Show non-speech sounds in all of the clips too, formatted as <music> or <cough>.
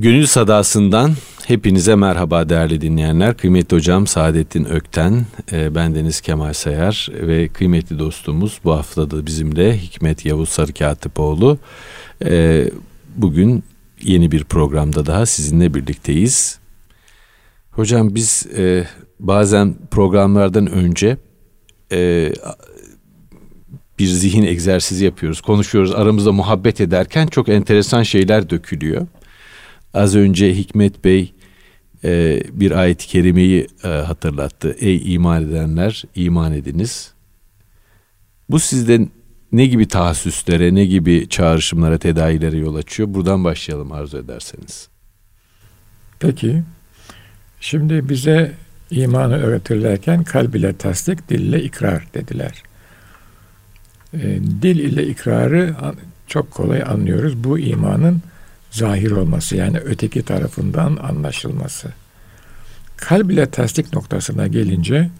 Gönül Sadası'ndan hepinize merhaba değerli dinleyenler. Kıymetli hocam Saadettin Ökten, e, bendeniz Kemal Sayar ve kıymetli dostumuz bu hafta da bizimle Hikmet Yavuz Sarıkatipoğlu. E, bugün yeni bir programda daha sizinle birlikteyiz. Hocam biz e, bazen programlardan önce bir zihin egzersizi yapıyoruz, konuşuyoruz, aramızda muhabbet ederken çok enteresan şeyler dökülüyor. Az önce Hikmet Bey e, bir ayet-i kerimeyi e, hatırlattı. Ey iman edenler iman ediniz. Bu sizden ne gibi tahassüslere, ne gibi çağrışımlara, tedayilere yol açıyor? Buradan başlayalım arzu ederseniz. Peki. Şimdi bize imanı öğretirlerken kalb ile tasdik, dil ile ikrar dediler. E, dil ile ikrarı çok kolay anlıyoruz. Bu imanın zahir olması yani öteki tarafından anlaşılması. Kalb ile tasdik noktasına gelince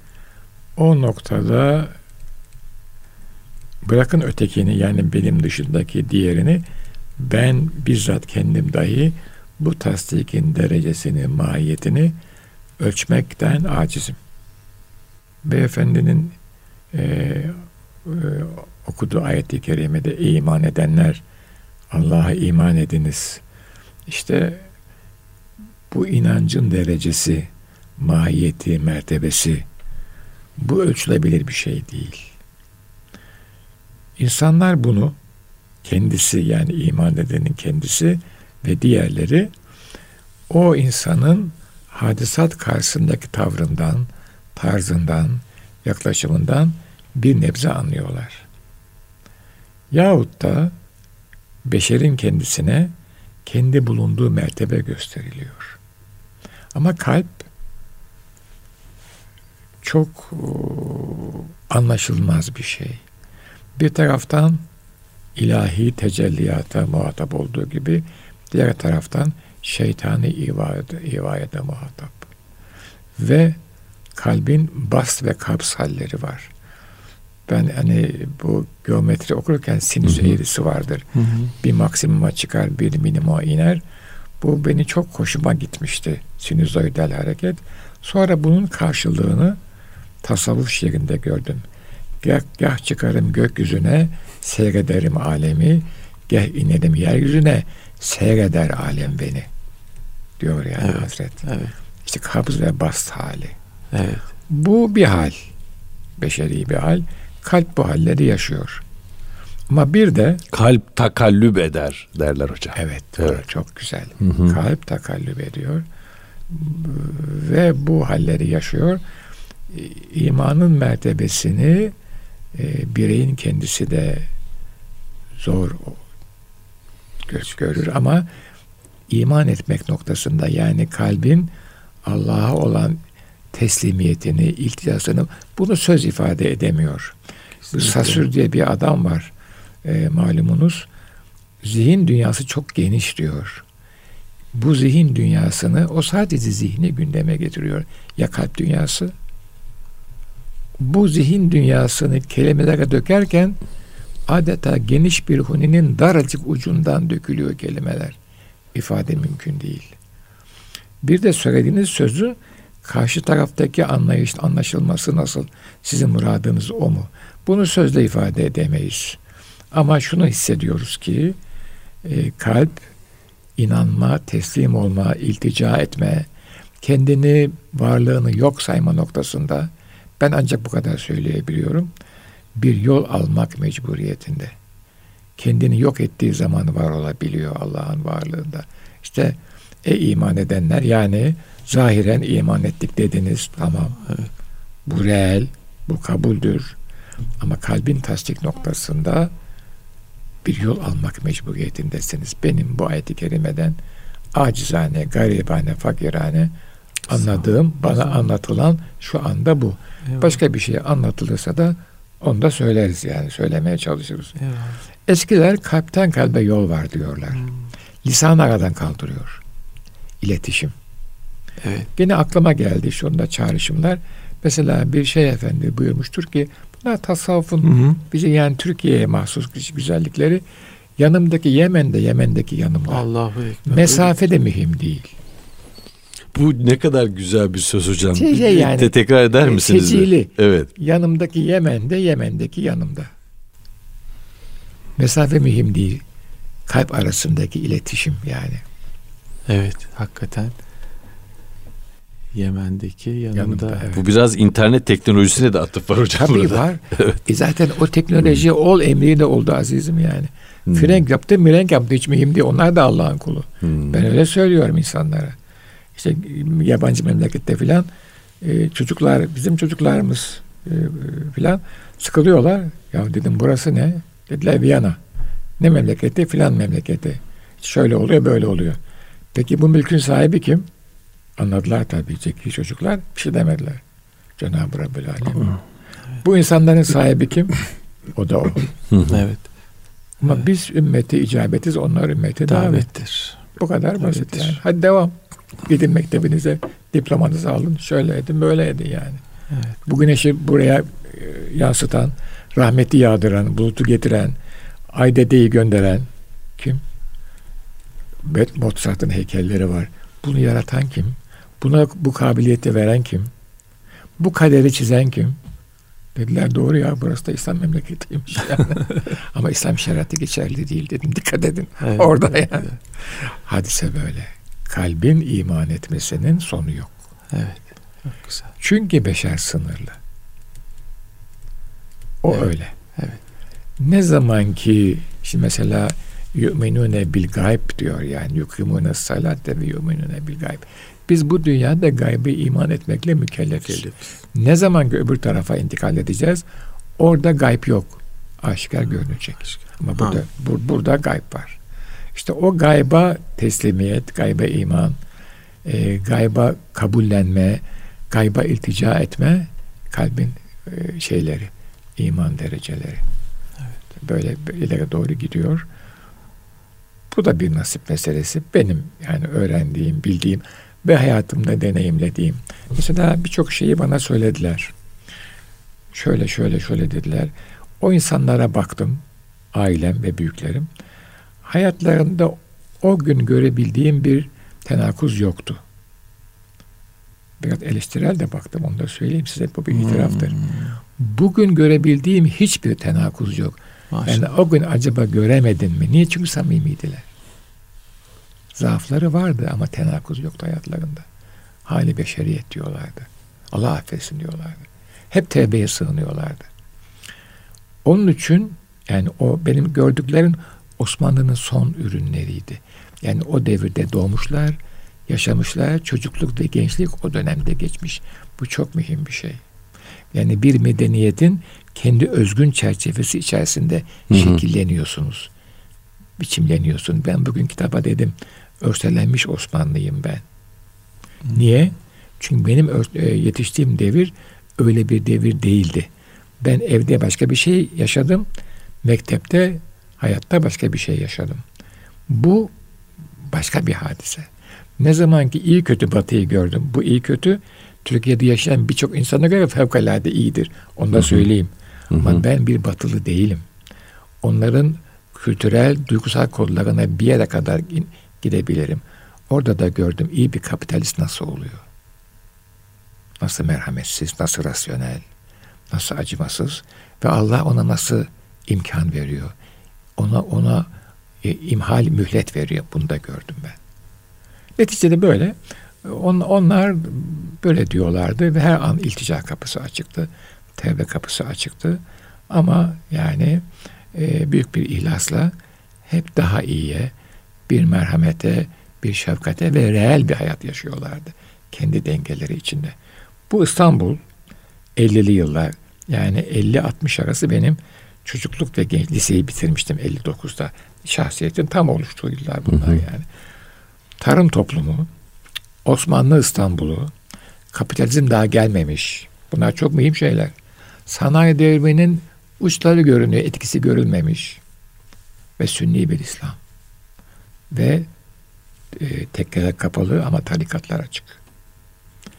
o noktada bırakın ötekini yani benim dışındaki diğerini ben bizzat kendim dahi bu tasdikin derecesini, mahiyetini ölçmekten acizim. Beyefendinin e, e, okuduğu ayet-i kerimede iman edenler Allah'a iman ediniz. İşte bu inancın derecesi, mahiyeti, mertebesi bu ölçülebilir bir şey değil. İnsanlar bunu kendisi yani iman edenin kendisi ve diğerleri o insanın hadisat karşısındaki tavrından, tarzından, yaklaşımından bir nebze anlıyorlar. Yahut da beşerin kendisine kendi bulunduğu mertebe gösteriliyor. Ama kalp çok anlaşılmaz bir şey. Bir taraftan ilahi tecelliyata muhatap olduğu gibi diğer taraftan şeytani ivayete, muhatap. Ve kalbin bas ve kaps halleri var. Ben hani bu geometri okurken sinüs hı hı. eğrisi vardır. Hı hı. Bir maksimuma çıkar, bir minimuma iner. Bu beni çok hoşuma gitmişti. Sinüzoidal hareket. Sonra bunun karşılığını tasavvuf şeklinde gördüm. Gah, gah çıkarım gökyüzüne, seyrederim alemi, gah inerim yeryüzüne, seyreder alem beni. Diyor yani evet, Hazret. Evet. İşte kabz ve bast hali. Evet. Bu bir hal. Beşeri bir hal. Kalp bu halleri yaşıyor. Ama bir de kalp takallüp eder derler hocam. Evet, evet. çok güzel. Hı hı. Kalp takallüp ediyor ve bu halleri yaşıyor. İmanın mertebesini e, bireyin kendisi de zor göz görür ama iman etmek noktasında yani kalbin Allah'a olan teslimiyetini, ilticasını bunu söz ifade edemiyor. Sasür diye bir adam var e, malumunuz. Zihin dünyası çok geniş diyor. Bu zihin dünyasını o sadece zihni gündeme getiriyor. Ya kalp dünyası? Bu zihin dünyasını kelimelere dökerken adeta geniş bir huninin daracık ucundan dökülüyor kelimeler. İfade mümkün değil. Bir de söylediğiniz sözü karşı taraftaki anlayış anlaşılması nasıl? Sizin muradınız o mu? Bunu sözle ifade edemeyiz. Ama şunu hissediyoruz ki e, kalp inanma, teslim olma, iltica etme, kendini varlığını yok sayma noktasında ben ancak bu kadar söyleyebiliyorum. Bir yol almak mecburiyetinde. Kendini yok ettiği zaman var olabiliyor Allah'ın varlığında. İşte e iman edenler yani zahiren iman ettik dediniz tamam. Evet. Bu reel, bu kabuldür. Ama kalbin tasdik noktasında bir yol almak mecburiyetindesiniz. Benim bu ayet-i kerimeden acizane, garibane, fakirane anladığım, bana anlatılan şu anda bu. Eyvallah. Başka bir şey anlatılırsa da onu da söyleriz yani. Söylemeye çalışırız. Eyvallah. Eskiler kalpten kalbe yol var diyorlar. Hmm. Lisan aradan kaldırıyor. İletişim. Evet. Gene aklıma geldi şu anda çağrışımlar. Mesela bir şey efendi buyurmuştur ki bunlar tasavvufun hı hı. bize yani Türkiye'ye mahsus güzellikleri Yanımdaki Yemen'de, Yemen'deki yanımda. Allahu Ekber. Mesafe de mühim değil. Bu ne kadar güzel bir söz hocam. Şey, bir yani, de tekrar eder misiniz? Tecili. Evet. Yanımdaki Yemen'de, Yemen'deki yanımda. Mesafe mühim değil. Kalp arasındaki iletişim yani. Evet, hakikaten. Yemen'deki yanımda. yanımda evet. Bu biraz internet teknolojisine de atıf var hocam Tabii burada. var. <laughs> evet. E zaten o teknoloji hmm. ol emriyle oldu azizim yani. Hmm. Frenk yaptı, mirenk yaptı hiç mühim değil. Onlar da Allah'ın kulu. Hmm. Ben öyle söylüyorum insanlara. İşte yabancı memlekette filan e, çocuklar, bizim çocuklarımız e, filan sıkılıyorlar. Ya dedim burası ne? Dediler Viyana. Ne memleketi? Filan memleketi. Şöyle oluyor, böyle oluyor. Peki bu mülkün sahibi kim? Anladılar tabii zeki çocuklar. Bir şey demediler. Cenab-ı Rabbül Alem. Bu insanların sahibi kim? O da o. evet. Ama evet. biz ümmeti icabetiz, onlar ümmeti davettir. Bu kadar basit yani. Hadi devam. Gidin mektebinize, diplomanızı alın. Şöyle edin, böyle edin yani. Evet. Bu güneşi buraya e, yansıtan, rahmeti yağdıran, bulutu getiren, ay dedeyi gönderen kim? Mozart'ın heykelleri var. Bunu yaratan kim? Buna bu kabiliyeti veren kim? Bu kaderi çizen kim? Dediler doğru ya burası da İslam memleketiymiş. Yani. <laughs> Ama İslam şeriatı geçerli değil dedim. Dikkat edin. <laughs> Evet, Orada evet, yani. Evet. Hadise böyle. Kalbin iman etmesinin sonu yok. Evet. Çok güzel. Çünkü beşer sınırlı. O evet, öyle. Evet. Ne zaman ki şimdi mesela yu'minune bil gayb diyor yani yukimune salate ve yu'minune bil gayb. Biz bu dünyada gaybe iman etmekle mükellefiz. Mükellefiz. Ne zaman ki öbür tarafa intikal edeceğiz orada gayb yok. Aşikar görünecek. Ama burada, bur, burada gayb var. İşte o gayba teslimiyet, gayba iman, e, gayba kabullenme, gayba iltica etme kalbin e, şeyleri, iman dereceleri. Evet. Böyle ileri doğru gidiyor. Bu da bir nasip meselesi. Benim yani öğrendiğim, bildiğim ve hayatımda deneyimlediğim. Mesela birçok şeyi bana söylediler. Şöyle şöyle şöyle dediler. O insanlara baktım. Ailem ve büyüklerim. Hayatlarında o gün görebildiğim bir tenakuz yoktu. Biraz eleştirel de baktım onu da söyleyeyim size bu bir itiraftır. Hmm. Bugün görebildiğim hiçbir tenakuz yok. Maşallah. Yani o gün acaba göremedin mi? Niye? Çünkü samimiydiler. Zaafları vardı ama tenakuz yoktu hayatlarında. Hali beşeriyet diyorlardı. Allah affetsin diyorlardı. Hep tevbeye sığınıyorlardı. Onun için yani o benim gördüklerim Osmanlı'nın son ürünleriydi. Yani o devirde doğmuşlar, yaşamışlar, çocukluk ve gençlik o dönemde geçmiş. Bu çok mühim bir şey. Yani bir medeniyetin kendi özgün çerçevesi içerisinde Hı-hı. şekilleniyorsunuz. Biçimleniyorsun. Ben bugün kitaba dedim, örselenmiş Osmanlıyım ben. Niye? Çünkü benim e, yetiştiğim devir öyle bir devir değildi. Ben evde başka bir şey yaşadım. Mektepte, hayatta başka bir şey yaşadım. Bu başka bir hadise. Ne zaman ki iyi kötü batıyı gördüm. Bu iyi kötü Türkiye'de yaşayan birçok insana göre fevkalade iyidir. Onu da söyleyeyim. Hı hı. Ama ben bir batılı değilim. Onların kültürel, duygusal kodlarına bir yere kadar gidebilirim. Orada da gördüm iyi bir kapitalist nasıl oluyor. Nasıl merhametsiz, nasıl rasyonel, nasıl acımasız ve Allah ona nasıl imkan veriyor. Ona ona e, imhal mühlet veriyor. Bunu da gördüm ben. Neticede böyle. On, onlar böyle diyorlardı ve her an iltica kapısı açıktı. Tevbe kapısı açıktı. Ama yani e, büyük bir ihlasla hep daha iyiye, bir merhamete, bir şefkate ve reel bir hayat yaşıyorlardı. Kendi dengeleri içinde. Bu İstanbul 50'li yıllar yani 50-60 arası benim çocukluk ve genç liseyi bitirmiştim 59'da. Şahsiyetin tam oluştuğu yıllar bunlar hı hı. yani. Tarım toplumu, Osmanlı İstanbul'u, kapitalizm daha gelmemiş. Bunlar çok mühim şeyler. Sanayi devriminin uçları görünüyor, etkisi görülmemiş. Ve sünni bir İslam ve e, tekkere kapalı ama tarikatlar açık.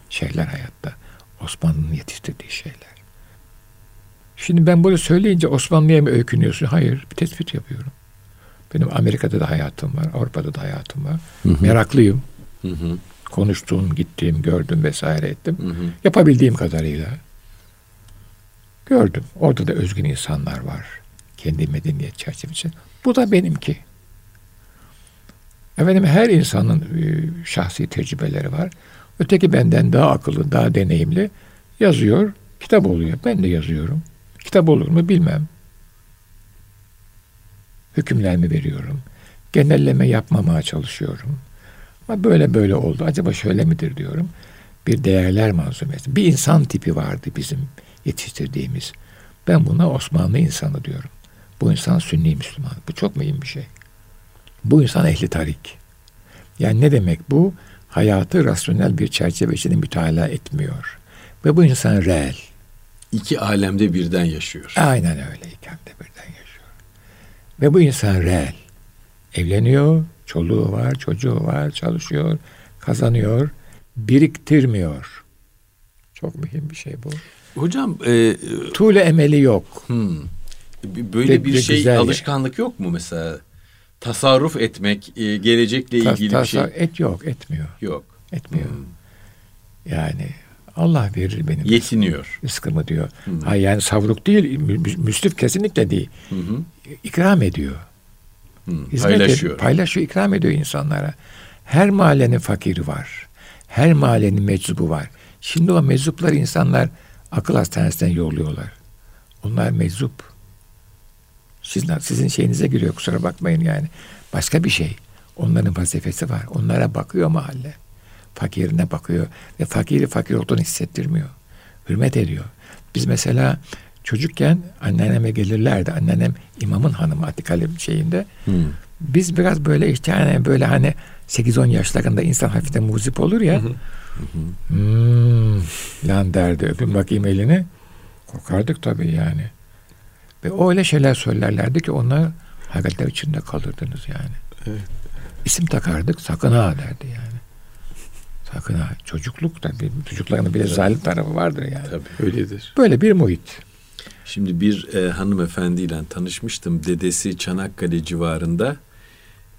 Şeyler hayatta. Osmanlı'nın yetiştirdiği şeyler. Şimdi ben bunu söyleyince Osmanlı'ya mı öykünüyorsun? Hayır, bir tespit yapıyorum. Benim Amerika'da da hayatım var, Avrupa'da da hayatım var. Hı hı. Meraklıyım. Hı hı. Konuştuğum, gittiğim, gördüm vesaire ettim. Hı hı. Yapabildiğim kadarıyla gördüm. Orada da özgün insanlar var. Kendi medeniyet çerçevesi. Bu da benimki. Efendim her insanın e, şahsi tecrübeleri var. Öteki benden daha akıllı, daha deneyimli yazıyor, kitap oluyor. Ben de yazıyorum. Kitap olur mu bilmem. Hükümlerimi veriyorum. Genelleme yapmamaya çalışıyorum. Ama böyle böyle oldu. Acaba şöyle midir diyorum. Bir değerler manzumesi. Bir insan tipi vardı bizim yetiştirdiğimiz. Ben buna Osmanlı insanı diyorum. Bu insan Sünni Müslüman. Bu çok mühim bir şey. Bu insan ehli tarik. Yani ne demek bu? Hayatı rasyonel bir çerçeve içinde mütalaa etmiyor. Ve bu insan reel. İki alemde birden yaşıyor. Aynen öyle. İki alemde birden yaşıyor. Ve bu insan reel. Evleniyor, çoluğu var, çocuğu var, çalışıyor, kazanıyor, biriktirmiyor. Çok mühim bir şey bu. Hocam e, tuğle emeli yok. Hmm. Böyle de, bir de şey güzel alışkanlık yok mu mesela? Tasarruf etmek, e, gelecekle Tas, ilgili bir şey. Et yok, etmiyor. Yok. Etmiyor. Hmm. Yani Allah verir benim. Yetiniyor. Rızkımı diyor. Hmm. Hayır yani savruk değil, müslif kesinlikle değil. Hmm. İkram ediyor. Hmm. Paylaşıyor. Ediyor, paylaşıyor, ikram ediyor insanlara. Her mahallenin fakiri var. Her mahallenin meczubu var. Şimdi o meczuplar insanlar akıl hastanesinden yolluyorlar. Onlar meczup. Sizin, sizin şeyinize giriyor kusura bakmayın yani. Başka bir şey. Onların vazifesi var. Onlara bakıyor mahalle. Fakirine bakıyor. Ve fakiri fakir olduğunu hissettirmiyor. Hürmet ediyor. Biz mesela çocukken anneanneme gelirlerdi. Anneannem imamın hanımı Atikali şeyinde. Hmm. Biz biraz böyle işte hani böyle hani 8-10 yaşlarında insan hafiften muzip olur ya. Hı hı. Hmm, lan derdi öpün bakayım elini. Korkardık tabii yani. Ve öyle şeyler söylerlerdi ki onlar hakikaten içinde kalırdınız yani. Evet. İsim takardık sakın ha derdi yani. Sakın ha. Çocukluk tabii. Çocukların bir zalim tarafı vardır yani. Tabii öyledir. Böyle bir muhit. Şimdi bir e, hanımefendiyle tanışmıştım. Dedesi Çanakkale civarında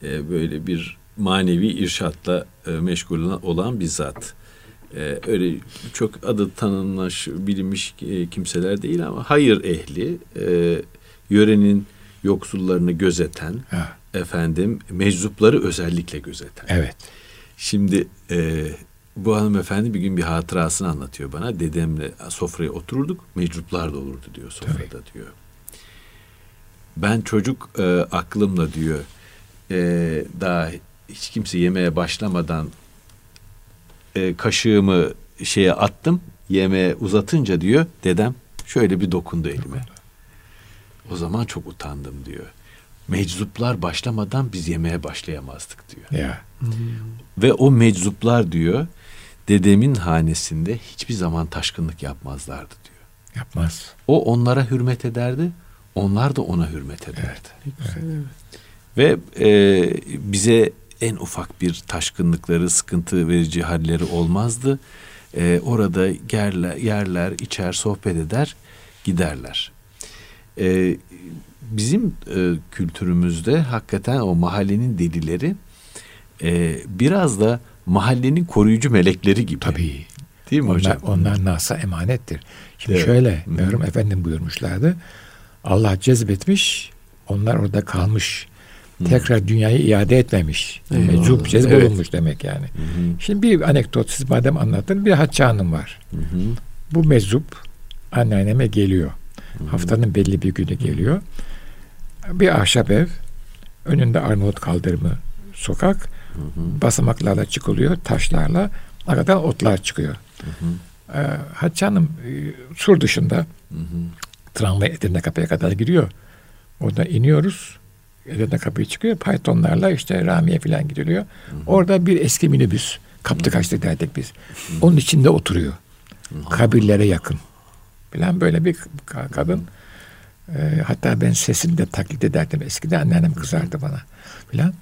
e, böyle bir manevi irşatla e, meşgul olan bir zat. E, öyle çok adı tanınmış, bilinmiş e, kimseler değil ama hayır ehli, e, yörenin yoksullarını gözeten, ha. efendim meczupları özellikle gözeten. Evet. Şimdi e, bu hanımefendi bir gün bir hatırasını anlatıyor bana. Dedemle sofraya otururduk, meczuplar da olurdu diyor sofrada Tabii. diyor. Ben çocuk e, aklımla diyor, e, daha hiç kimse yemeye başlamadan e, kaşığımı şeye attım, yemeğe uzatınca diyor, dedem şöyle bir dokundu elime. O zaman çok utandım diyor. Meczuplar başlamadan biz yemeye başlayamazdık diyor. Ya. Ve o meczuplar diyor dedemin hanesinde hiçbir zaman taşkınlık yapmazlardı diyor. Yapmaz. O onlara hürmet ederdi. Onlar da ona hürmet ederdi. Evet. evet. Ve e, bize en ufak bir taşkınlıkları, sıkıntı verici halleri olmazdı. E, orada yerler, yerler, içer, sohbet eder, giderler. E, bizim e, kültürümüzde hakikaten o mahallenin delileri e, biraz da mahallenin koruyucu melekleri gibi. Tabii. Değil mi onlar, hocam? Onlar nasa emanettir. Şimdi evet. şöyle, Mevrum Efendim buyurmuşlardı. Allah cezbetmiş, onlar orada kalmış. Tekrar dünyayı iade etmemiş. Meczup, cezbolunmuş evet. demek yani. Hı hı. Şimdi bir anekdot siz madem anlattın. Bir Hatice Hanım var. Hı hı. Bu meczup anneanneme geliyor. Hı hı. Haftanın belli bir günü geliyor. Bir ahşap ev. Önünde Arnavut kaldırımı sokak. Hı hı. Basamaklarla çıkılıyor. Taşlarla. Arkadan otlar çıkıyor. Hı hı. Ee, Hatice Hanım e, sur dışında hı hı. tramvay Edirne kapıya kadar giriyor. Oradan iniyoruz. Edirne kapıyı çıkıyor. Pythonlarla işte Ramiye falan gidiliyor. Hı hı. Orada bir eski minibüs. Kaptı kaçtı derdik biz. Hı hı. Onun içinde oturuyor. Hı hı. Kabirlere yakın. Falan böyle bir kadın. E, hatta ben sesini de taklit ederdim. Eskiden anneannem kızardı bana filan.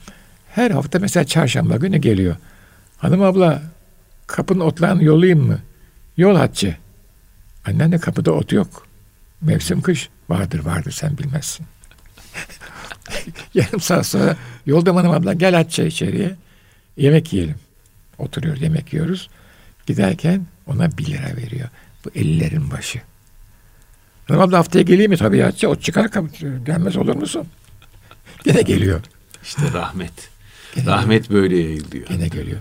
Her hafta mesela çarşamba günü geliyor. Hanım abla kapının otlarını yollayayım mı? Yol hatçı. Anneanne kapıda ot yok. Mevsim kış. Vardır vardır sen bilmezsin. <laughs> Yarım saat sonra yolda hanım abla gel çay içeriye. Yemek yiyelim. Oturuyor yemek yiyoruz. Giderken ona bir lira veriyor. Bu ellerin başı. Hanım abla haftaya geleyim mi? Tabii ya. O çıkar gelmez olur musun? <laughs> Gene geliyor. İşte rahmet. Gene rahmet geliyor. böyle yayılıyor. Gene geliyor.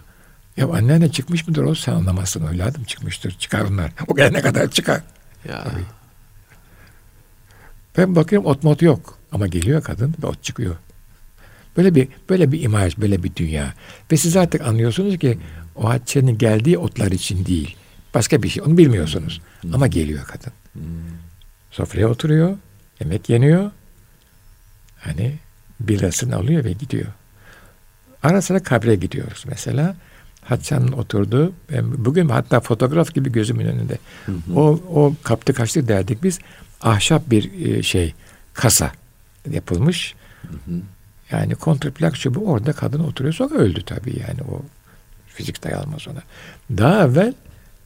Ya annene çıkmış mıdır o? Sen anlamazsın evladım çıkmıştır. Çıkar onlar. O gelene kadar çıkar. Ya. Tabii. Ben bakıyorum ot mot yok. Ama geliyor kadın ve ot çıkıyor. Böyle bir böyle bir imaj, böyle bir dünya. Ve siz artık anlıyorsunuz ki o Hatice'nin geldiği otlar için değil. Başka bir şey. Onu bilmiyorsunuz. Hmm. Ama geliyor kadın. Hmm. Sofraya oturuyor. Yemek yeniyor. Hani birasını alıyor ve gidiyor. Ara sıra kabre gidiyoruz mesela. Hatice'nin oturduğu, bugün hatta fotoğraf gibi gözümün önünde. Hı hı. O, o kaptı kaçtı derdik biz. Ahşap bir e, şey, kasa yapılmış. Hı hı. Yani kontrplak çubuğu orada kadın oturuyor. Sonra öldü tabii yani o fizik dayanmaz ona. Daha evvel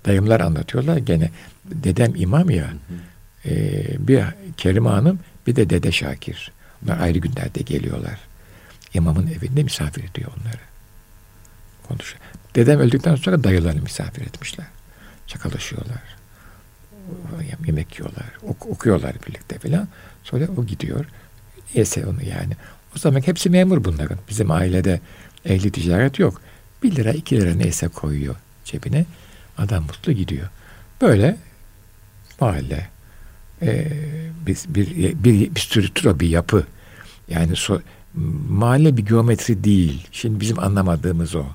dayımlar anlatıyorlar gene. Dedem imam ya. Hı hı. E, bir Kerime Hanım bir de Dede Şakir. Onlar ayrı günlerde geliyorlar. İmamın evinde misafir ediyor onları. Konuşuyor. Dedem öldükten sonra dayılarını misafir etmişler. Çakalaşıyorlar. Yemek yiyorlar. Ok- okuyorlar birlikte filan. Sonra o gidiyor. Neyse onu yani. O zaman hepsi memur bunların. Bizim ailede ehli ticaret yok. Bir lira iki lira neyse koyuyor cebine. Adam mutlu gidiyor. Böyle mahalle e, bir, bir, bir, bir strüktür bir yapı. Yani so, mahalle bir geometri değil. Şimdi bizim anlamadığımız o.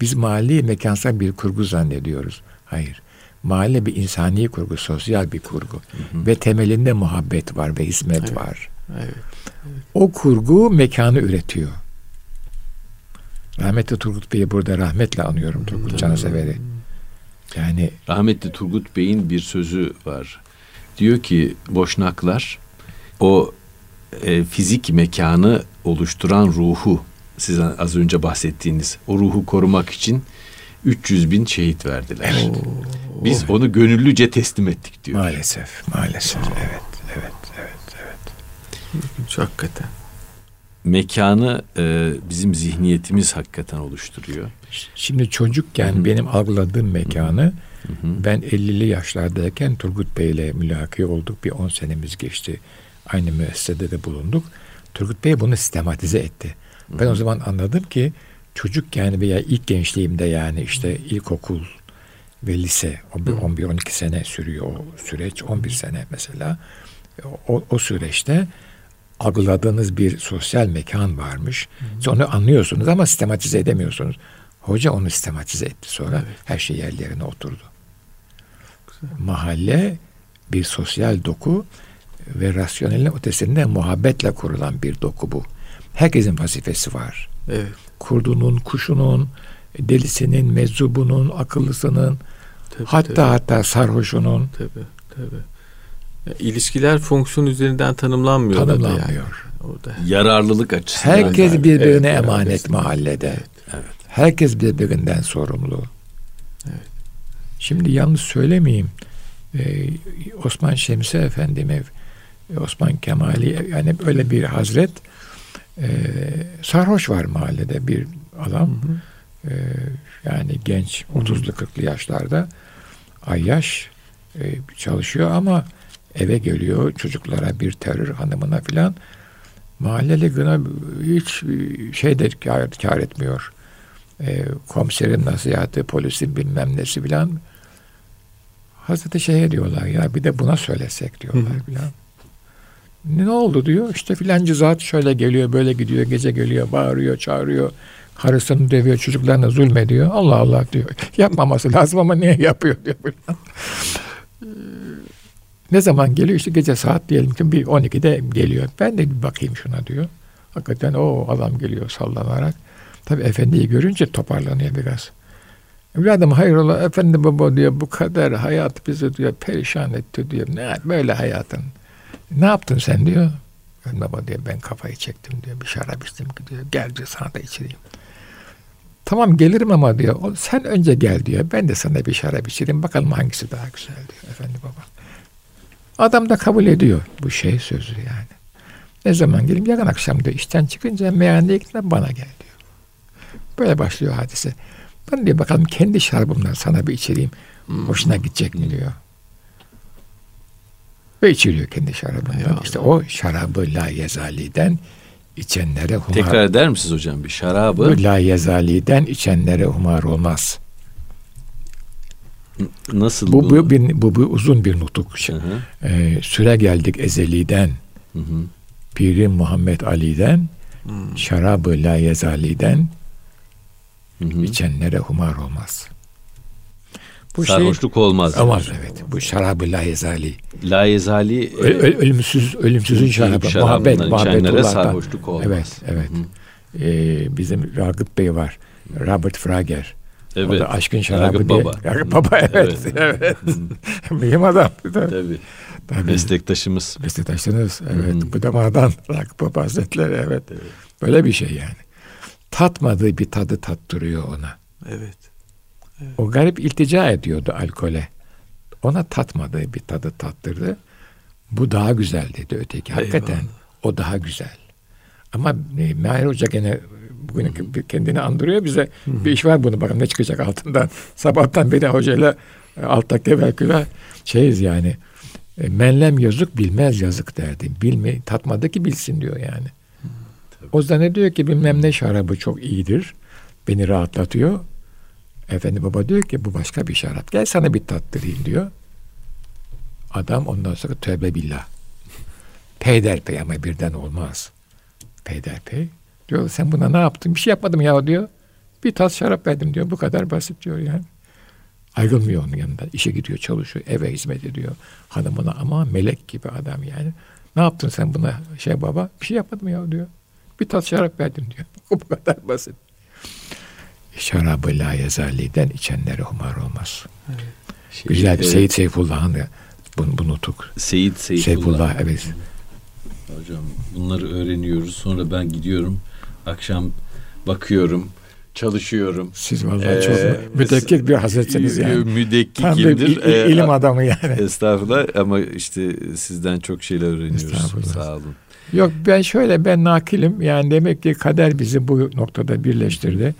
Biz mahalleyi mekansal bir kurgu zannediyoruz. Hayır. Mahalle bir insani kurgu, sosyal bir kurgu. Hı hı. Ve temelinde muhabbet var ve hizmet evet. var. Evet. Evet. O kurgu mekanı üretiyor. Rahmetli Turgut Bey'i burada rahmetle anıyorum Turgut Cansever'i. Yani rahmetli Turgut Bey'in bir sözü var. Diyor ki boşnaklar o e, fizik mekanı oluşturan ruhu sizin az önce bahsettiğiniz o ruhu korumak için 300 bin şehit verdiler. Oo. Biz onu gönüllüce teslim ettik diyor. Maalesef, maalesef. Evet, evet, evet, Çok hakikaten. Mekanı e, bizim zihniyetimiz hakikaten oluşturuyor. Şimdi çocukken Hı-hı. benim algıladığım mekanı Hı-hı. ben 50'li yaşlardayken Turgut Bey ile mülaki olduk. Bir 10 senemiz geçti. Aynı müessesede de bulunduk. Turgut Bey bunu sistematize etti. Ben o zaman anladım ki çocuk yani veya ilk gençliğimde yani işte ilkokul ve lise 11-12 sene sürüyor o süreç 11 sene mesela o, o süreçte algıladığınız bir sosyal mekan varmış. Hı. Onu anlıyorsunuz ama sistematize edemiyorsunuz. Hoca onu sistematize etti sonra. Evet. Her şey yerlerine oturdu. Güzel. Mahalle bir sosyal doku ve rasyonelin ötesinde muhabbetle kurulan bir doku bu. Herkesin vazifesi var. Evet. Kurdunun, kuşunun, delisinin, meczubunun, akıllısının, tabii, hatta tabii. hatta sarhoşunun. Tabii, tabii. İlişkiler fonksiyon üzerinden tanımlanmıyor. Tanımlanmıyor. Yani. Orada. Yararlılık açısından. Herkes birbirine evet, emanet evet. mahallede. Evet, evet. Herkes birbirinden sorumlu. Evet. Şimdi yalnız söylemeyeyim. Ee, Osman Şemsi Efendime Osman Kemali yani böyle bir hazret e, sarhoş var mahallede bir adam. Hı hı. E, yani genç 30'lu 40'lı yaşlarda ayyaş e, çalışıyor ama eve geliyor çocuklara bir terör hanımına filan mahalleli gına hiç şey de kar, kar etmiyor. E, komiserin nasihatı, polisin bilmem nesi filan. Hazreti şeye diyorlar ya bir de buna söylesek diyorlar filan. Ne oldu diyor. İşte filancı zat şöyle geliyor, böyle gidiyor, gece geliyor, bağırıyor, çağırıyor. Karısını dövüyor, çocuklarına zulmediyor. Allah Allah diyor. <laughs> Yapmaması lazım ama niye yapıyor diyor. Ne zaman geliyor? İşte gece saat diyelim ki bir 12'de geliyor. Ben de bir bakayım şuna diyor. Hakikaten o adam geliyor sallanarak. Tabi efendiyi görünce toparlanıyor biraz. Evladım hayrola efendi baba diyor bu kadar hayat bizi diyor perişan etti diyor. Ne böyle hayatın. Ne yaptın sen diyor. Ben baba diyor ben kafayı çektim diyor. Bir şarap içtim diyor. Gel diyor sana da içireyim. Tamam gelirim ama diyor. Sen önce gel diyor. Ben de sana bir şarap içireyim. Bakalım hangisi daha güzel diyor. Efendi baba. Adam da kabul ediyor bu şey sözü yani. Ne zaman geleyim? Yarın akşam diyor. İşten çıkınca meyhaneye gitme bana gel diyor. Böyle başlıyor hadise. Ben diyor bakalım kendi şarabımdan sana bir içireyim. Hoşuna gidecek mi diyor. Ve içiriyor kendi şarabından. Eyvallah. İşte o şarabı la yezaliden içenlere humar. Tekrar eder misiniz hocam bir şarabı? La yezaliden içenlere humar olmaz. Nasıl Bu, bunu? bu, bir, bu, bu uzun bir nutuk. Hı hı, Ee, süre geldik ezeliden. hı hı. Pirim Muhammed Ali'den, Hmm. şarabı la yezaliden Hı hı. içenlere humar olmaz. Bu şey Sarhoşluk olmaz. olmaz evet. Bu şarabı la yezali. La yezali e, Ö- ö- ölümsüz ölümsüzün şarabı. Muhabbet, muhabbetullah'tan. sarhoşluk olmaz. Evet, evet. Ee, bizim Ragıp Bey var. Robert Frager. O evet. da aşkın şarabı Ragıp diye. Baba. Ragıp Baba evet. evet. <laughs> Mühim adam. Tabii. Tabii. Meslektaşımız. Meslektaşınız. Evet. Hı. Bu da madan. Ragıp Baba Hazretleri evet. Böyle bir şey yani. Tatmadığı bir tadı tattırıyor ona. Evet. O garip iltica ediyordu alkole. Ona tatmadığı bir tadı tattırdı. Bu daha güzel dedi öteki. Hakikaten Eyvallah. o daha güzel. Ama e, Mahir Hoca gene bugün kendini andırıyor bize. Bir iş var bunu bakın ne çıkacak altından. <laughs> Sabahtan beri hocayla e, altta tevekküle şeyiz yani. E, menlem yazık bilmez yazık derdi. Bilme, tatmadı ki bilsin diyor yani. O zannediyor ki bilmem ne şarabı çok iyidir. Beni rahatlatıyor. Efendi baba diyor ki bu başka bir şarap. Gel sana bir tattırayım diyor. Adam ondan sonra tövbe billah. <laughs> Peyderpey ama birden olmaz. Peyderpey. Diyor sen buna ne yaptın? Bir şey yapmadım ya diyor. Bir tas şarap verdim diyor. Bu kadar basit diyor yani. Ayrılmıyor onun yanında. İşe gidiyor, çalışıyor, eve hizmet ediyor. Hanımına ama melek gibi adam yani. Ne yaptın sen buna şey baba? Bir şey yapmadım ya diyor. Bir tas şarap verdim diyor. <laughs> Bu kadar basit. Şarabı la yezaliden içenlere humar olmaz. Şey, Güzel bir e, Seyit Seyfullah'ın bunu, bunu nutuk. Seyit Seyfullah. Seyfullah evet. Hocam bunları öğreniyoruz. Sonra ben gidiyorum. Akşam bakıyorum. Çalışıyorum. Siz vallahi Ee, çok mütekkik bir hazretsiniz yani. Tam bir Müdekkikimdir. il- ilim adamı yani. Estağfurullah ama işte sizden çok şeyler öğreniyoruz. Sağ olun. Yok ben şöyle ben nakilim. Yani demek ki kader bizi bu noktada birleştirdi.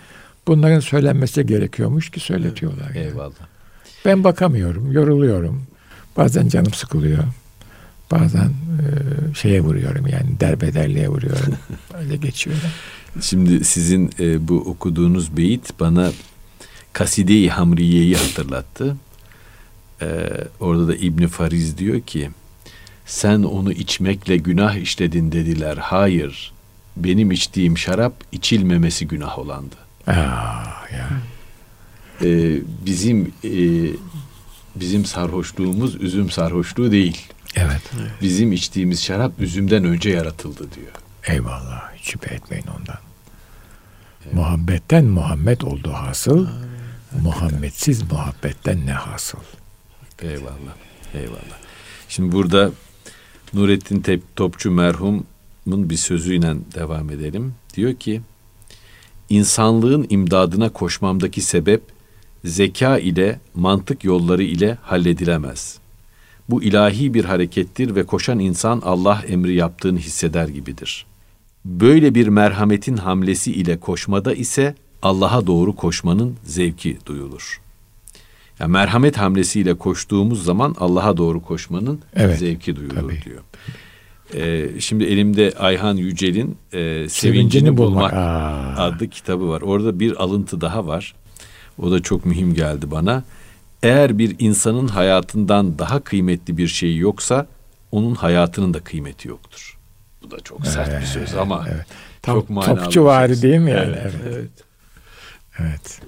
Bunların söylenmesi gerekiyormuş ki söyletiyorlar. yani. Eyvallah. Ben bakamıyorum, yoruluyorum. Bazen canım sıkılıyor. Bazen e, şeye vuruyorum yani derbederliğe vuruyorum. <laughs> Öyle geçiyor. Şimdi sizin e, bu okuduğunuz beyit bana Kaside-i Hamriye'yi hatırlattı. E, orada da İbni Fariz diyor ki sen onu içmekle günah işledin dediler. Hayır benim içtiğim şarap içilmemesi günah olandı. Aa, ya. E, bizim e, bizim sarhoşluğumuz üzüm sarhoşluğu değil. Evet. Bizim içtiğimiz şarap üzümden önce yaratıldı diyor. Eyvallah. Hiç şüphe etmeyin ondan. Muhabbetten Muhammed oldu hasıl. Muhammedsiz muhabbetten ne hasıl? Eyvallah. Eyvallah. Şimdi burada Nurettin Tep- Topçu merhumun bir sözüyle devam edelim. Diyor ki insanlığın imdadına koşmamdaki sebep zeka ile mantık yolları ile halledilemez. Bu ilahi bir harekettir ve koşan insan Allah emri yaptığını hisseder gibidir. Böyle bir merhametin hamlesi ile koşmada ise Allah'a doğru koşmanın zevki duyulur. Yani merhamet hamlesiyle koştuğumuz zaman Allah'a doğru koşmanın Evet, zevki duyulur tabii. diyor. Ee, şimdi elimde Ayhan Yücel'in e, Sevincini, Sevincini Bulmak, bulmak. Adlı kitabı var. Orada bir alıntı daha var. O da çok mühim geldi bana. Eğer bir insanın hayatından daha kıymetli bir şey yoksa onun hayatının da kıymeti yoktur. Bu da çok sert bir söz ama Evet. Tam çok manalı topçu vari söz. değil mi yani? Evet, Evet. evet. Evet.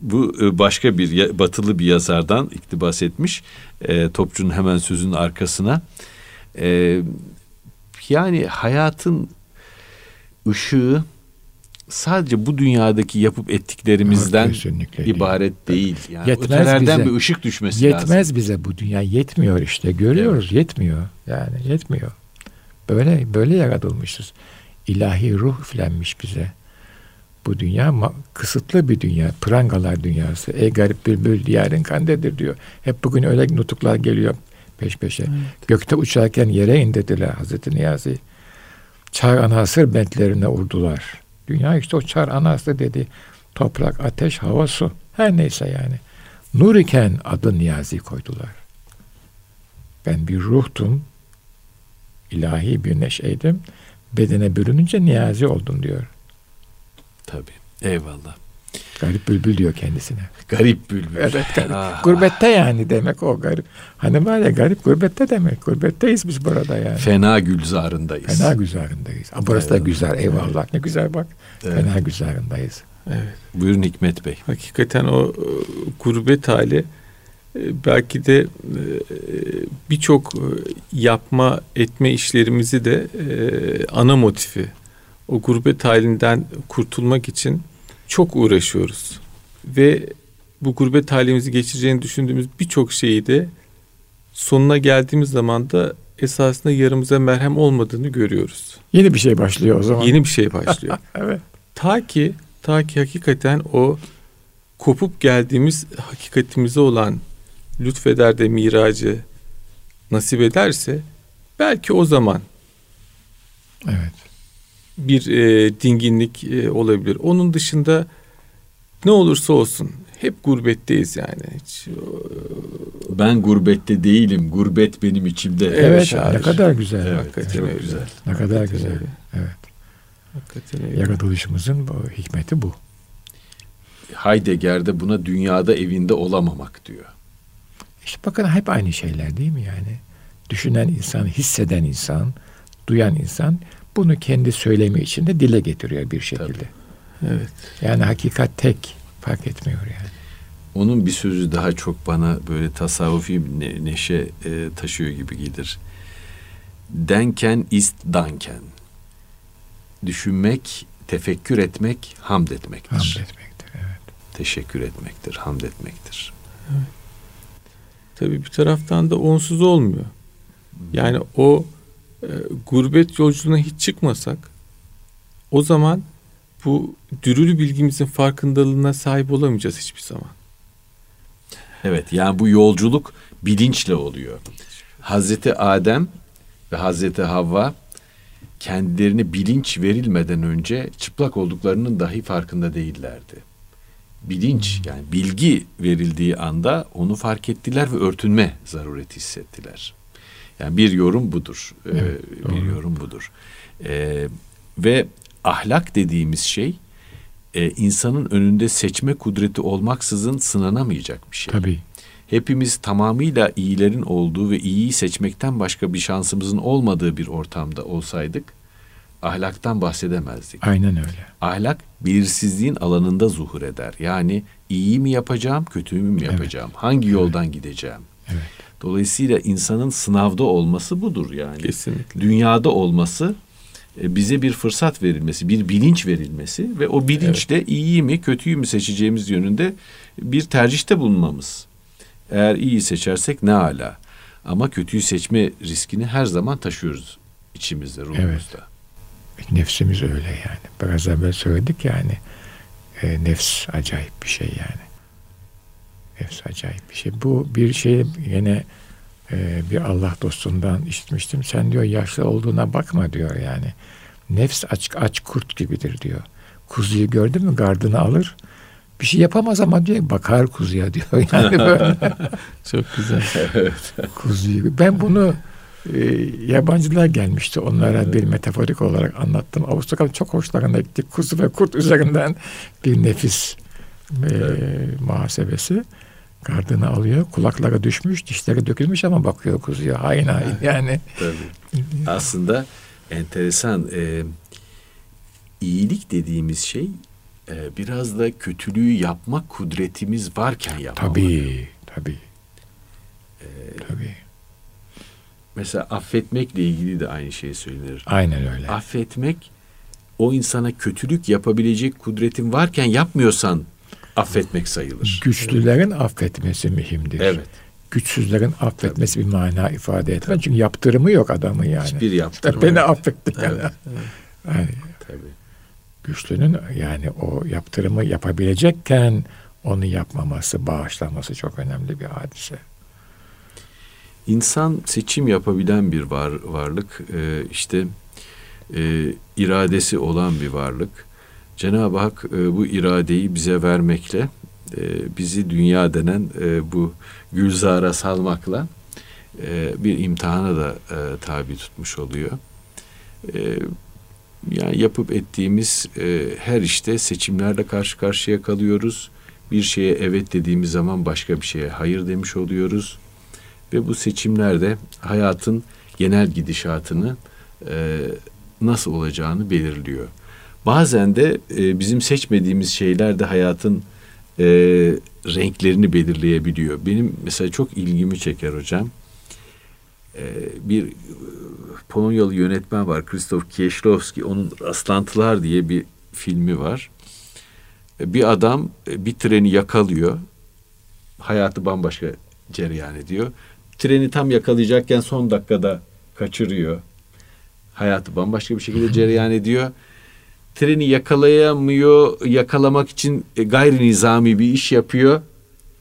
Bu e, başka bir batılı bir yazardan iktibas etmiş. E, Topçu'nun hemen sözünün arkasına. E, yani hayatın ışığı sadece bu dünyadaki yapıp ettiklerimizden Kesinlikle değil. ibaret değil. Yani Yetmez ötelerden bize. bir ışık düşmesi Yetmez lazım. bize bu dünya. Yetmiyor işte. Görüyoruz. Yetmiyor. Yani yetmiyor. Böyle böyle yaratılmışız. İlahi ruh üflenmiş bize. Bu dünya ma- kısıtlı bir dünya. Prangalar dünyası. Ey garip bülbül diyarın kandedir diyor. Hep bugün öyle nutuklar geliyor peş peşe. Gökte uçarken yere in dediler Hazreti Niyazi. Çar anasır bentlerine urdular. Dünya işte o çar anası dedi. Toprak, ateş, hava, su. Her neyse yani. Nur iken adı Niyazi koydular. Ben bir ruhtum. ilahi bir neşeydim. Bedene bürününce Niyazi oldum diyor. Tabii. Eyvallah. Garip bülbül diyor kendisine. Garip bülbül. Evet garip. Ah. Gurbette yani demek o garip. Hani var ya garip gurbette demek. Gurbetteyiz biz burada yani. Fena gülzarındayız. Fena güzarındayız. Ama burası evet. da güzel eyvallah. Ne güzel bak. Evet. Fena güzarındayız. Evet. Buyurun Hikmet Bey. Hakikaten o e, gurbet hali e, belki de e, birçok yapma etme işlerimizi de ana motifi. O gurbet halinden kurtulmak için çok uğraşıyoruz. Ve bu gurbet halimizi geçireceğini düşündüğümüz birçok şeyi de sonuna geldiğimiz zaman da esasında yarımıza merhem olmadığını görüyoruz. Yeni bir şey başlıyor o zaman. Yeni bir şey başlıyor. <laughs> evet. Ta ki ta ki hakikaten o kopup geldiğimiz hakikatimize olan lütfeder de miracı nasip ederse belki o zaman evet bir e, dinginlik e, olabilir. Onun dışında ne olursa olsun hep gurbetteyiz yani. Hiç, e, ben gurbette değilim. Gurbet benim içimde. Evet, ne kadar güzel. Evet, hakikaten çok güzel. güzel. Ne kadar güzel. Öyle. Evet. Hakikaten öyle. Yaratılışımızın bu, hikmeti bu. Heidegger'de buna dünyada evinde olamamak diyor. İşte bakın hep aynı şeyler değil mi yani? Düşünen insan, hisseden insan, duyan insan bunu kendi söylemi içinde dile getiriyor bir şekilde. Tabii. Evet. Yani hakikat tek fark etmiyor yani. Onun bir sözü daha çok bana böyle tasavvufi ne, neşe e, taşıyor gibi gelir. Denken ist danken. Düşünmek, tefekkür etmek, hamd etmektir. Hamd etmektir, evet. Teşekkür etmektir, hamd etmektir. Evet. Tabii bir taraftan da onsuz olmuyor. Yani o e, gurbet yolculuğuna hiç çıkmasak o zaman bu dürülü bilgimizin farkındalığına sahip olamayacağız hiçbir zaman. Evet yani bu yolculuk bilinçle oluyor. Hazreti Adem ve Hazreti Havva kendilerine bilinç verilmeden önce çıplak olduklarının dahi farkında değillerdi. Bilinç yani bilgi verildiği anda onu fark ettiler ve örtünme zarureti hissettiler. Yani bir yorum budur. Ee, evet, ee, bir yorum budur. Ee, ve ahlak dediğimiz şey e, insanın önünde seçme kudreti olmaksızın sınanamayacak bir şey. Tabii. Hepimiz tamamıyla iyilerin olduğu ve iyiyi seçmekten başka bir şansımızın olmadığı bir ortamda olsaydık ahlaktan bahsedemezdik. Aynen öyle. Ahlak belirsizliğin alanında zuhur eder. Yani iyi mi yapacağım, kötü mü yapacağım? Evet. Hangi yoldan evet. gideceğim? Evet. Dolayısıyla insanın sınavda olması budur yani. Kesinlikle. Dünyada olması e, bize bir fırsat verilmesi, bir bilinç verilmesi ve o bilinçle evet. iyiyi mi kötüyü mü seçeceğimiz yönünde bir tercihte bulunmamız. Eğer iyiyi seçersek ne ala. Ama kötüyü seçme riskini her zaman taşıyoruz içimizde, ruhumuzda. Evet. Nefsimiz öyle yani. Biraz evvel söyledik yani. E, nefs acayip bir şey yani. Nefs acayip bir şey. Bu bir şey yine e, bir Allah dostundan işitmiştim. Sen diyor yaşlı olduğuna bakma diyor yani. Nefs aç, aç kurt gibidir diyor. Kuzuyu gördü mü gardını alır. Bir şey yapamaz ama diyor bakar kuzuya diyor. <laughs> Yani böyle. <laughs> Çok güzel. kuzuyu. Ben bunu e, yabancılar gelmişti. Onlara evet. bir metaforik olarak anlattım. Avustralya çok hoşlarına gitti. Kuzu ve kurt üzerinden bir nefis e, evet. muhasebesi. Gardını alıyor. Kulaklara düşmüş, dişleri dökülmüş ama bakıyor kuzuya. Hain hain yani. Tabii. Aslında enteresan. E, iyilik dediğimiz şey e, biraz da kötülüğü yapmak kudretimiz varken yapmalı. Tabii, tabii. Ee, tabii. Mesela affetmekle ilgili de aynı şey söylenir. Aynen öyle. Affetmek o insana kötülük yapabilecek kudretin varken yapmıyorsan affetmek sayılır. Güçlülerin evet. affetmesi mühimdir. Evet. Güçsüzlerin affetmesi Tabii. bir mana ifade etmez. Çünkü yaptırımı yok adamın yani. Hiçbir yaptırımı Beni affetti. Yani. Evet. Yani, Tabii. Güçlünün yani o yaptırımı yapabilecekken onu yapmaması, bağışlaması çok önemli bir hadise. İnsan seçim yapabilen bir var, varlık. Ee, işte e, iradesi olan bir varlık. Cenab-ı Hak e, bu iradeyi bize vermekle e, bizi dünya denen e, bu gülzara salmakla e, bir imtihana da tabi tutmuş oluyor. Yani yapıp ettiğimiz her işte seçimlerle karşı karşıya kalıyoruz. Bir şeye evet dediğimiz zaman başka bir şeye hayır demiş oluyoruz. Ve bu seçimlerde hayatın genel gidişatını nasıl olacağını belirliyor. Bazen de e, bizim seçmediğimiz şeyler de hayatın e, renklerini belirleyebiliyor. Benim mesela çok ilgimi çeker hocam. E, bir Polonyalı yönetmen var Krzysztof Kieślowski. Onun Rastlantılar diye bir filmi var. E, bir adam e, bir treni yakalıyor. Hayatı bambaşka cereyan ediyor. Treni tam yakalayacakken son dakikada kaçırıyor. Hayatı bambaşka bir şekilde <laughs> cereyan ediyor. Treni yakalayamıyor, yakalamak için e, gayri nizami bir iş yapıyor.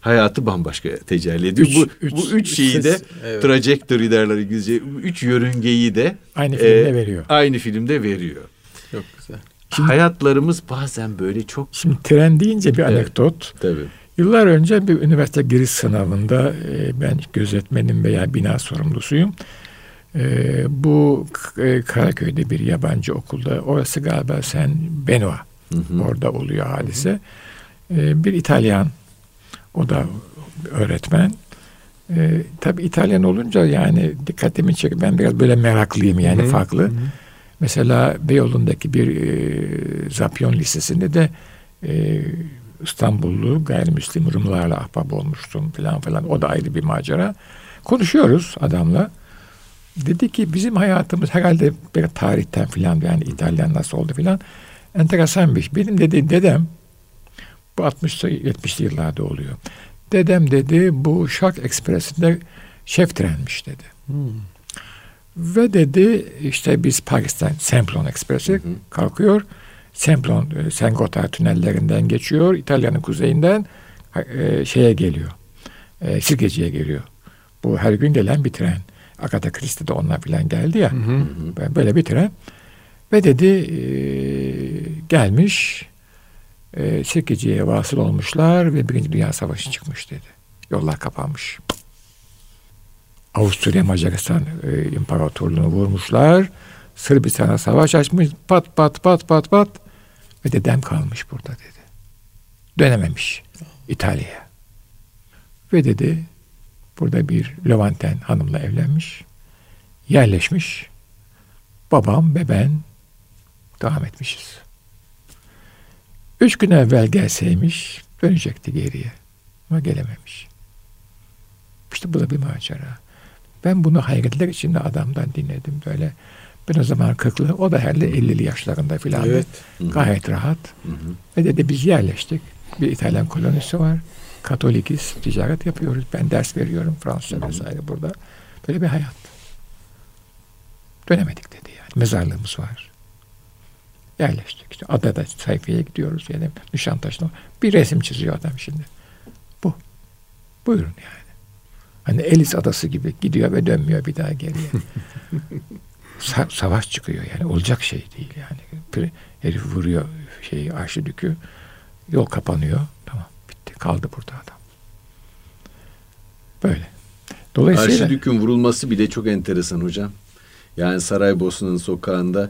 Hayatı bambaşka tecelli ediyor. Üç, bu, üç, bu üç şeyi de evet. trajectory derler İngilizce. Üç yörüngeyi de aynı filmde e, veriyor. Aynı filmde veriyor. Çok güzel. Şimdi, Hayatlarımız bazen böyle çok... Şimdi tren deyince bir anekdot. Evet, tabii. Yıllar önce bir üniversite giriş sınavında e, ben gözetmenim veya bina sorumlusuyum. E, bu e, Karaköy'de bir yabancı okulda orası galiba sen Benoa hı hı. orada oluyor hadise. E, bir İtalyan o da öğretmen. E, tabii İtalyan olunca yani dikkatimi çekiyor. Ben biraz böyle meraklıyım yani hı hı. farklı. Hı hı. Mesela Beyoğlu'ndaki bir e, Zapyon Lisesi'nde de e, İstanbullu gayrimüslim Rumlarla ahbap olmuştum falan falan. O da ayrı bir macera. Konuşuyoruz adamla. Dedi ki bizim hayatımız herhalde bir tarihten filan yani İtalyan nasıl oldu filan enteresan bir iş. Benim dedi dedem bu 60'lı 70'li yıllarda oluyor. Dedem dedi bu Şark Ekspresi'nde şef trenmiş dedi. Hmm. Ve dedi işte biz Paris'ten Semplon Ekspresi hı hı. kalkıyor. Semplon e, Sengotar tünellerinden geçiyor. İtalya'nın kuzeyinden e, şeye geliyor. E, Sirkeci'ye geliyor. Bu her gün gelen bir tren. Agatha Christie de onunla filan geldi ya. Hı hı. Böyle bir tren. Ve dedi e, gelmiş e, Sirkeci'ye vasıl olmuşlar ve Birinci Dünya Savaşı çıkmış dedi. Yollar kapanmış. Avusturya Macaristan e, İmparatorluğunu vurmuşlar. Sırbistan'a savaş açmış. Pat pat pat pat pat. Ve dedem kalmış burada dedi. Dönememiş İtalya'ya. Ve dedi burada bir Levanten hanımla evlenmiş. Yerleşmiş. Babam ve ben devam etmişiz. Üç gün evvel gelseymiş dönecekti geriye. Ama gelememiş. İşte bu da bir macera. Ben bunu hayretler içinde adamdan dinledim böyle. Ben o zaman 40'lı, o da herhalde 50'li yaşlarında filan. Evet. Gayet rahat. Hı hı. Ve dedi biz yerleştik. Bir İtalyan kolonisi var. Katolikiz, ticaret yapıyoruz. Ben ders veriyorum Fransızca vesaire burada. Böyle bir hayat. Dönemedik dedi yani. Mezarlığımız var. Yerleştik. İşte adada sayfaya gidiyoruz. Yani Nişantaşı'na. Bir resim çiziyor adam şimdi. Bu. Buyurun yani. Hani Elis adası gibi gidiyor ve dönmüyor bir daha geriye. <laughs> Sa- savaş çıkıyor yani olacak şey değil yani. Herif vuruyor şeyi arşidükü. Yol kapanıyor. Kaldı burada adam. Böyle. Dolayısıyla Arşidük'ün vurulması bile çok enteresan hocam. Yani Saraybosna'nın sokağında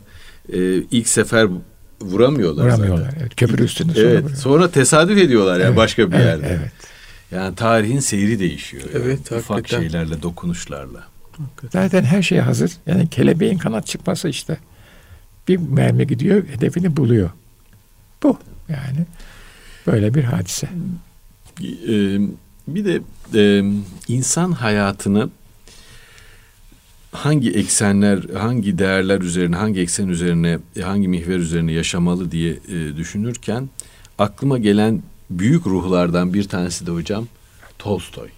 e, ilk sefer vuramıyorlar, vuramıyorlar zaten. Evet, köprü üstünde sonra evet, Sonra tesadüf ediyorlar yani evet, başka bir evet, yerde. Evet. Yani tarihin seyri değişiyor. Evet, yani. Ufak şeylerle, dokunuşlarla. Hakikaten. Zaten her şey hazır. Yani kelebeğin kanat çıkması işte. Bir mermi gidiyor, hedefini buluyor. Bu yani. Böyle bir hadise. Ee, bir de e, insan hayatını hangi eksenler, hangi değerler üzerine, hangi eksen üzerine, hangi mihver üzerine yaşamalı diye e, düşünürken aklıma gelen büyük ruhlardan bir tanesi de hocam Tolstoy.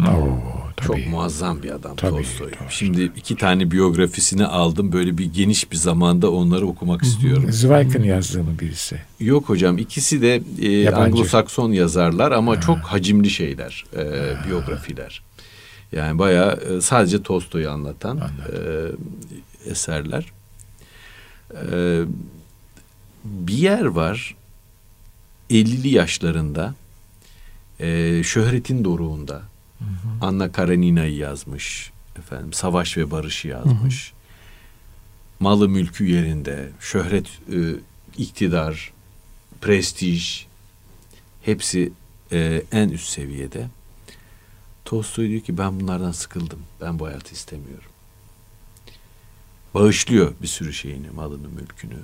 Oo, Çok muazzam bir adam tabii, Tolstoy. Tolstoy. Şimdi iki tane biyografisini aldım. Böyle bir geniş bir zamanda onları okumak istiyorum. Zweig'in yazdığı mı birisi? Yok hocam. ikisi de e, Anglo-Sakson yazarlar ama ha. çok hacimli şeyler, e, biyografiler. Yani bayağı e, sadece Tolstoy'u anlatan e, eserler. Ee, bir yer var 50'li yaşlarında e, şöhretin doruğunda hı hı. Anna Karenina'yı yazmış efendim Savaş ve Barış'ı yazmış. Hı hı. Malı mülkü yerinde, şöhret, e, iktidar, prestij hepsi e, en üst seviyede. Tolstoy diyor ki ben bunlardan sıkıldım. Ben bu hayatı istemiyorum. Bağışlıyor bir sürü şeyini, malını, mülkünü.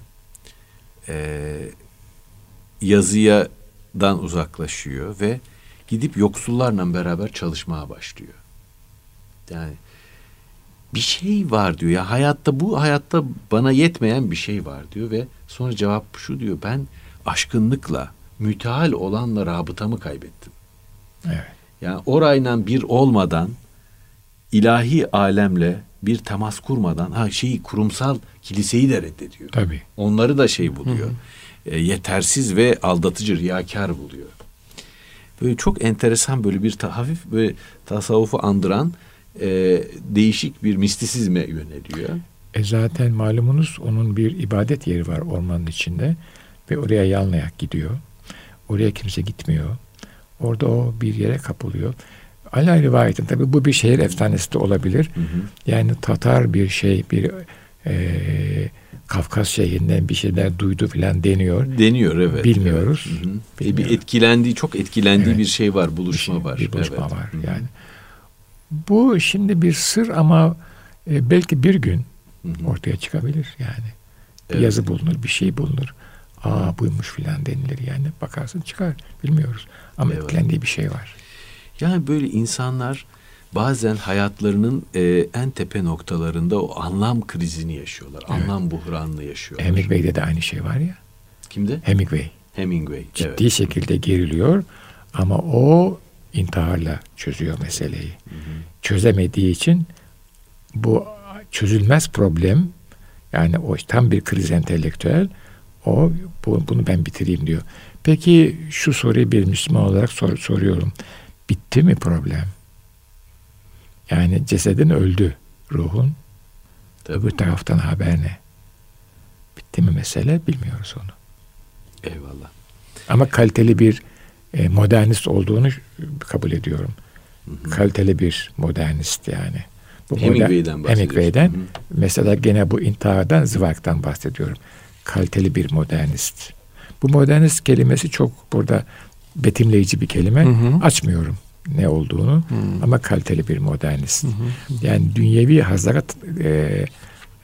Ee, yazıyadan uzaklaşıyor ve gidip yoksullarla beraber çalışmaya başlıyor. Yani bir şey var diyor ya hayatta bu hayatta bana yetmeyen bir şey var diyor ve sonra cevap şu diyor ben aşkınlıkla müteal olanla rabıtamı kaybettim. Evet. Yani orayla bir olmadan ilahi alemle bir temas kurmadan ha şeyi kurumsal kiliseyi de reddediyor. Tabii. Onları da şey buluyor. E, yetersiz ve aldatıcı riyakar buluyor. Böyle çok enteresan böyle bir ta, hafif böyle tasavvufu andıran e, değişik bir mistisizme yöneliyor. E zaten malumunuz onun bir ibadet yeri var ormanın içinde ve oraya yalnayak gidiyor. Oraya kimse gitmiyor. Orada o bir yere kapılıyor. Ala rivayetin tabi bu bir şehir efsanesi de olabilir. Hı hı. Yani Tatar bir şey bir e, Kafkas şehrinden bir şeyler duydu filan deniyor. Deniyor evet. Bilmiyoruz. Evet. Hı hı. E, bir etkilendiği çok etkilendiği evet. bir şey var buluşma bir şey, var. Bir buluşma evet. var hı hı. yani. Bu şimdi bir sır ama e, belki bir gün hı hı. ortaya çıkabilir yani. Bir evet. yazı bulunur, bir şey bulunur. Aa buymuş filan denilir yani. Bakarsın çıkar. Bilmiyoruz. Ama evet. etkilendiği bir şey var. Yani böyle insanlar bazen hayatlarının e, en tepe noktalarında o anlam krizini yaşıyorlar. Evet. Anlam buhranını yaşıyorlar. Hemingway'de de aynı şey var ya. Kimde? Hemingway. Hemingway. Ciddi evet. şekilde geriliyor ama o intiharla çözüyor meseleyi. Hı hı. Çözemediği için bu çözülmez problem yani o tam bir kriz entelektüel o bu, bunu ben bitireyim diyor. Peki şu soruyu bir Müslüman olarak sor, soruyorum. Bitti mi problem? Yani cesedin öldü ruhun. Öbür taraftan haber ne? Bitti mi mesele bilmiyoruz onu. Eyvallah. Ama kaliteli bir e, modernist olduğunu kabul ediyorum. Hı hı. Kaliteli bir modernist yani. Bu Hemingway'den modern, Hemingway'den. Hı hı. Mesela gene bu intihardan, Zweig'den bahsediyorum. Kaliteli bir modernist. Bu modernist kelimesi çok burada betimleyici bir kelime. Hı hı. Açmıyorum ne olduğunu hı. ama kaliteli bir modernist. Hı. Yani dünyevi hazlara e,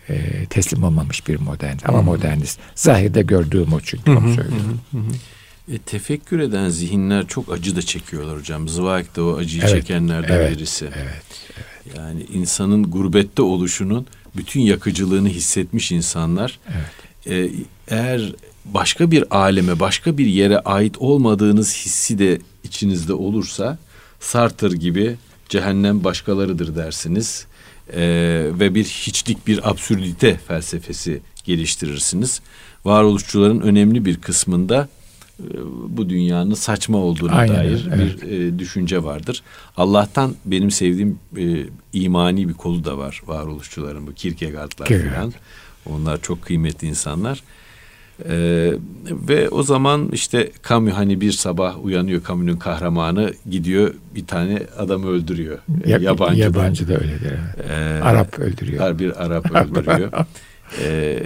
e, teslim olmamış bir modernist ama hı. modernist. Zahirde gördüğüm o çünkü hı. onu söylüyorum. Hı hı. E, tefekkür eden zihinler çok acı da çekiyorlar hocam. Zweig de o acıyı evet, çekenlerden evet, birisi. Evet, evet. Yani insanın gurbette oluşunun bütün yakıcılığını hissetmiş insanlar. Evet. E, eğer başka bir aleme, başka bir yere ait olmadığınız hissi de içinizde olursa Sartre gibi cehennem başkalarıdır dersiniz. Ee, ve bir hiçlik bir absürdite felsefesi geliştirirsiniz. Varoluşçuların önemli bir kısmında e, bu dünyanın saçma olduğuna Aynen, dair evet. bir e, düşünce vardır. Allah'tan benim sevdiğim e, imani bir kolu da var varoluşçuların bu Kierkegaard'lar falan. Onlar çok kıymetli insanlar. Ee, ve o zaman işte Camus hani bir sabah uyanıyor Camus'un kahramanı gidiyor bir tane adam öldürüyor. Ya, yabancı, yabancı da öyledir. Ee, Arap öldürüyor. Bir Arap <laughs> öldürüyor. ee,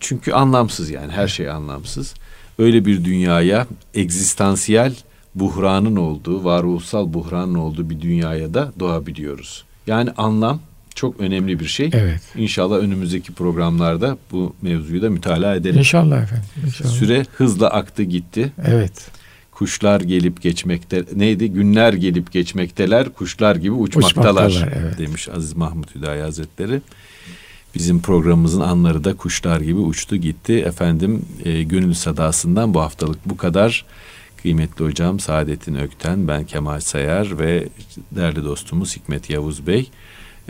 çünkü anlamsız yani her şey anlamsız. Öyle bir dünyaya egzistansiyel buhranın olduğu, varoluşsal buhranın olduğu bir dünyaya da doğabiliyoruz. Yani anlam çok önemli bir şey. Evet. İnşallah önümüzdeki programlarda bu mevzuyu da mütalaa edelim. İnşallah efendim. İnşallah. Süre hızla aktı gitti. Evet. Kuşlar gelip geçmekte neydi? Günler gelip geçmekteler, kuşlar gibi uçmaktalar, uçmaktalar evet. demiş Aziz Mahmut Hüdayi Hazretleri. Bizim programımızın anları da kuşlar gibi uçtu gitti. Efendim e, gönül sadasından bu haftalık bu kadar. Kıymetli hocam Saadettin Ökten, ben Kemal Sayar ve değerli dostumuz Hikmet Yavuz Bey.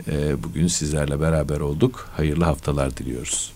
Ee, bugün sizlerle beraber olduk. Hayırlı haftalar diliyoruz.